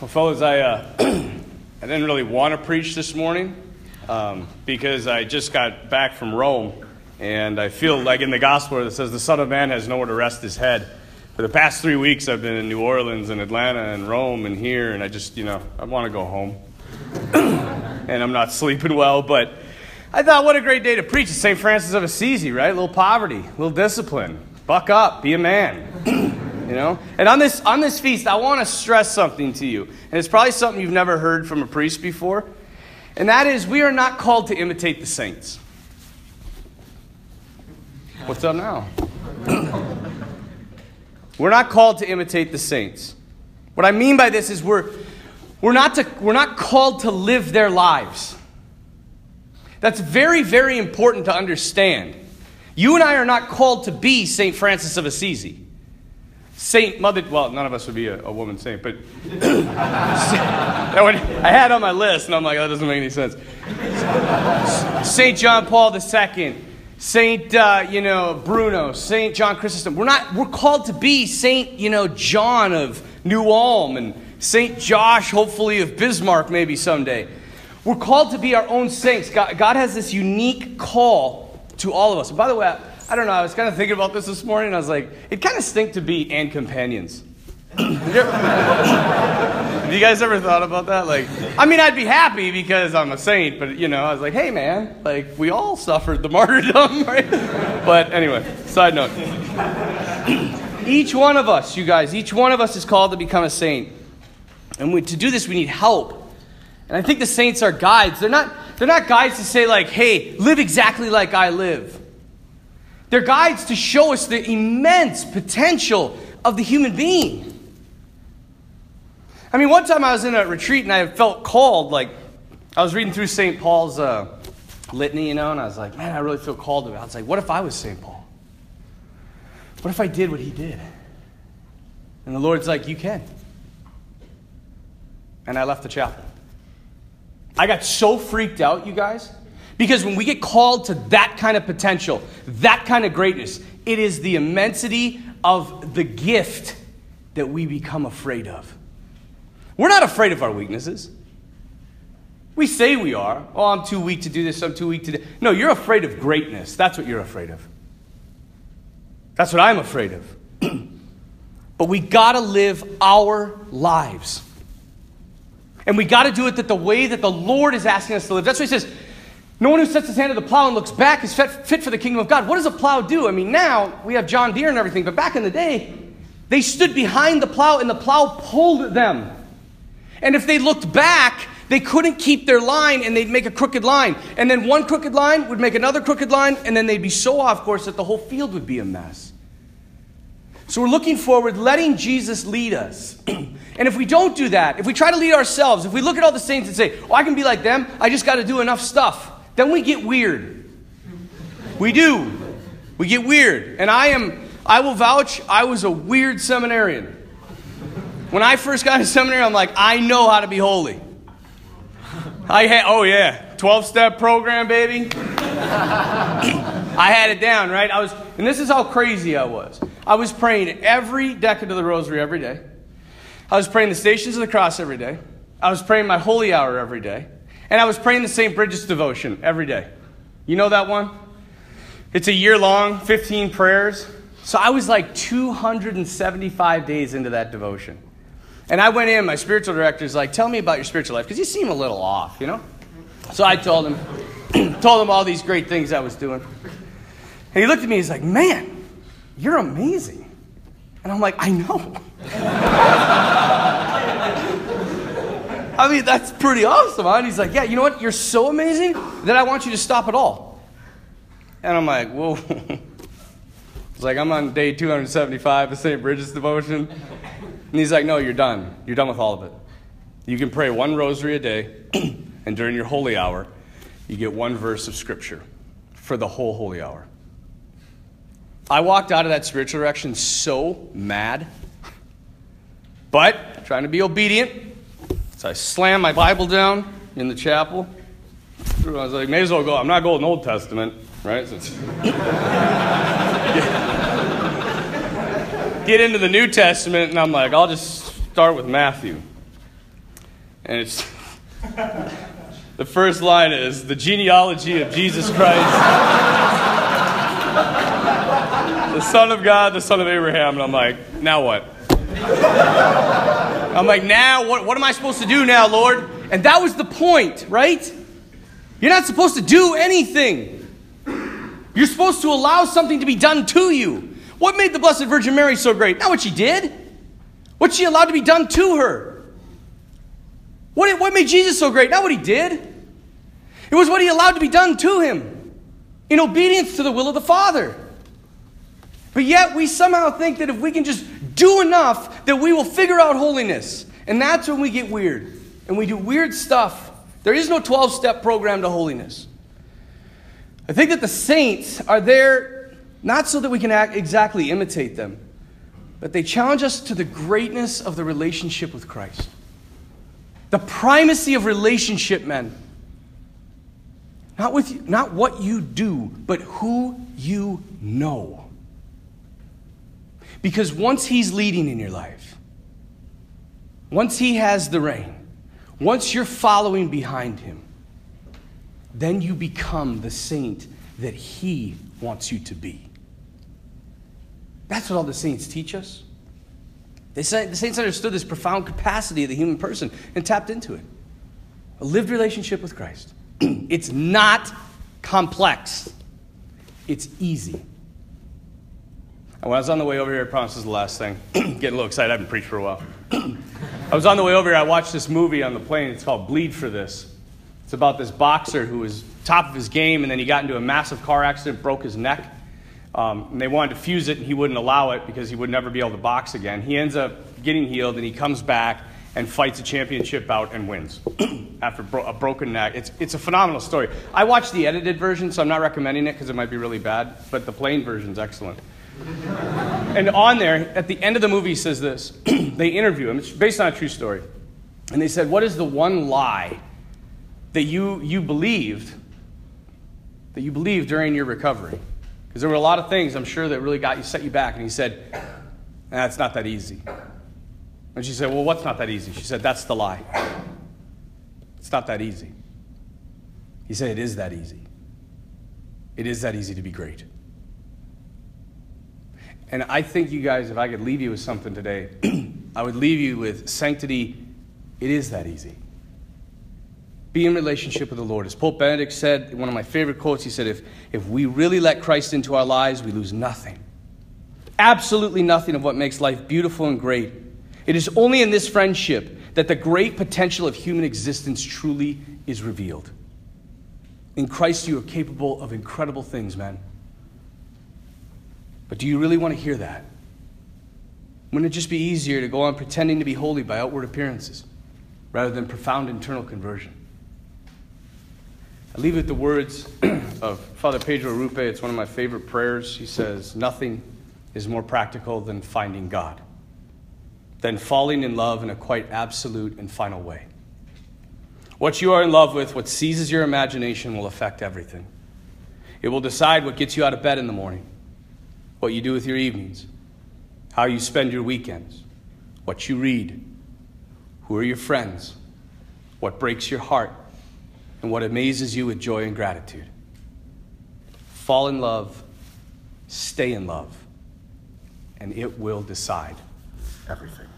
Well, fellas, I, uh, I didn't really want to preach this morning um, because I just got back from Rome, and I feel like in the gospel it says the Son of Man has nowhere to rest his head. For the past three weeks, I've been in New Orleans and Atlanta and Rome and here, and I just, you know, I want to go home. and I'm not sleeping well, but I thought, what a great day to preach. It's St. Francis of Assisi, right? A little poverty, a little discipline. Buck up, be a man. You know? And on this, on this feast, I want to stress something to you. And it's probably something you've never heard from a priest before. And that is, we are not called to imitate the saints. What's up now? we're not called to imitate the saints. What I mean by this is we're, we're, not to, we're not called to live their lives. That's very, very important to understand. You and I are not called to be St. Francis of Assisi. Saint Mother, well, none of us would be a, a woman saint, but I had on my list, and I'm like, that doesn't make any sense. Saint John Paul II, Saint, uh, you know, Bruno, Saint John Chrysostom. We're not, we're called to be Saint, you know, John of New Ulm and Saint Josh, hopefully, of Bismarck, maybe someday. We're called to be our own saints. God, God has this unique call to all of us. And by the way, I don't know. I was kind of thinking about this this morning. I was like, it kind of stink to be and companions. Have you guys ever thought about that? Like, I mean, I'd be happy because I'm a saint, but you know, I was like, hey, man, like we all suffered the martyrdom, right? But anyway, side note. each one of us, you guys, each one of us is called to become a saint, and we, to do this, we need help. And I think the saints are guides. They're not. They're not guides to say like, hey, live exactly like I live. They're guides to show us the immense potential of the human being. I mean, one time I was in a retreat and I felt called, like, I was reading through St. Paul's uh, litany, you know, and I was like, man, I really feel called to it. I was like, what if I was St. Paul? What if I did what he did? And the Lord's like, you can. And I left the chapel. I got so freaked out, you guys. Because when we get called to that kind of potential, that kind of greatness, it is the immensity of the gift that we become afraid of. We're not afraid of our weaknesses. We say we are. Oh, I'm too weak to do this, I'm too weak to do. No, you're afraid of greatness. That's what you're afraid of. That's what I'm afraid of. but we got to live our lives. And we got to do it that the way that the Lord is asking us to live. That's what he says. No one who sets his hand to the plow and looks back is fit, for the kingdom of God. What does a plow do? I mean, now we have John Deere and everything, but back in the day, they stood behind the plow and the plow pulled them. And if they looked back, they couldn't keep their line and they'd make a crooked line. And then one crooked line would make another crooked line, and then they'd be so off course that the whole field would be a mess. So we're looking forward, letting Jesus lead us. and if we don't do that, if we try to lead ourselves, if we look at all the saints and say, oh, I can be like them, I just got to do enough stuff then we get weird. We do. We get weird. And I am, I will vouch, I was a weird seminarian. When I first got to seminary, I'm like, I know how to be holy. I had, oh yeah, 12 step program, baby. I had it down, right? I was, and this is how crazy I was. I was praying every decade of the rosary every day. I was praying the stations of the cross every day. I was praying my holy hour every day. And I was praying the St. Bridget's devotion every day. You know that one? It's a year long, 15 prayers. So I was like 275 days into that devotion. And I went in, my spiritual director's like, Tell me about your spiritual life, because you seem a little off, you know? So I told him, told him all these great things I was doing. And he looked at me, he's like, Man, you're amazing. And I'm like, I know. I mean, that's pretty awesome. Huh? And he's like, Yeah, you know what? You're so amazing that I want you to stop it all. And I'm like, Whoa. it's like, I'm on day 275 of St. Bridget's devotion. And he's like, No, you're done. You're done with all of it. You can pray one rosary a day, and during your holy hour, you get one verse of Scripture for the whole holy hour. I walked out of that spiritual direction so mad, but trying to be obedient. So I slammed my Bible down in the chapel. I was like, may as well go. I'm not going Old Testament, right? So get into the New Testament, and I'm like, I'll just start with Matthew. And it's the first line is the genealogy of Jesus Christ, the Son of God, the Son of Abraham. And I'm like, now what? I'm like, now what, what am I supposed to do now, Lord? And that was the point, right? You're not supposed to do anything. You're supposed to allow something to be done to you. What made the Blessed Virgin Mary so great? Not what she did. What she allowed to be done to her. What, what made Jesus so great? Not what he did. It was what he allowed to be done to him in obedience to the will of the Father. But yet we somehow think that if we can just do enough, that we will figure out holiness. And that's when we get weird. And we do weird stuff. There is no 12 step program to holiness. I think that the saints are there not so that we can act, exactly imitate them, but they challenge us to the greatness of the relationship with Christ. The primacy of relationship, men. Not, with you, not what you do, but who you know. Because once He's leading in your life, once He has the reign, once you're following behind Him, then you become the saint that He wants you to be. That's what all the saints teach us. They the saints understood this profound capacity of the human person and tapped into it. A lived relationship with Christ. it's not complex, it's easy. And when I was on the way over here, I promise this is the last thing. Getting a little excited. I haven't preached for a while. I was on the way over here. I watched this movie on the plane. It's called Bleed for This. It's about this boxer who was top of his game, and then he got into a massive car accident, broke his neck. Um, and they wanted to fuse it, and he wouldn't allow it because he would never be able to box again. He ends up getting healed, and he comes back and fights a championship bout and wins after bro- a broken neck. It's, it's a phenomenal story. I watched the edited version, so I'm not recommending it because it might be really bad, but the plain version is excellent. And on there, at the end of the movie, he says this. they interview him. It's based on a true story. And they said, What is the one lie that you, you believed that you believed during your recovery? Because there were a lot of things I'm sure that really got you, set you back. And he said, nah, not that easy. And she said, Well, what's not that easy? She said, That's the lie. It's not that easy. He said, It is that easy. It is that easy to be great. And I think you guys, if I could leave you with something today, I would leave you with sanctity. It is that easy be in relationship with the Lord. As Pope Benedict said, one of my favorite quotes, he said, if, if we really let Christ into our lives, we lose nothing. Absolutely nothing of what makes life beautiful and great. It is only in this friendship that the great potential of human existence truly is revealed. In Christ, you are capable of incredible things, man. But do you really want to hear that? Wouldn't it just be easier to go on pretending to be holy by outward appearances rather than profound internal conversion? I leave it the words of Father Pedro Arrupe. It's one of my favorite prayers. He says, Nothing is more practical than finding God, than falling in love in a quite absolute and final way. What you are in love with, what seizes your imagination, will affect everything. It will decide what gets you out of bed in the morning, what you do with your evenings, how you spend your weekends, what you read, who are your friends, what breaks your heart, and what amazes you with joy and gratitude. Fall in love, stay in love, and it will decide everything.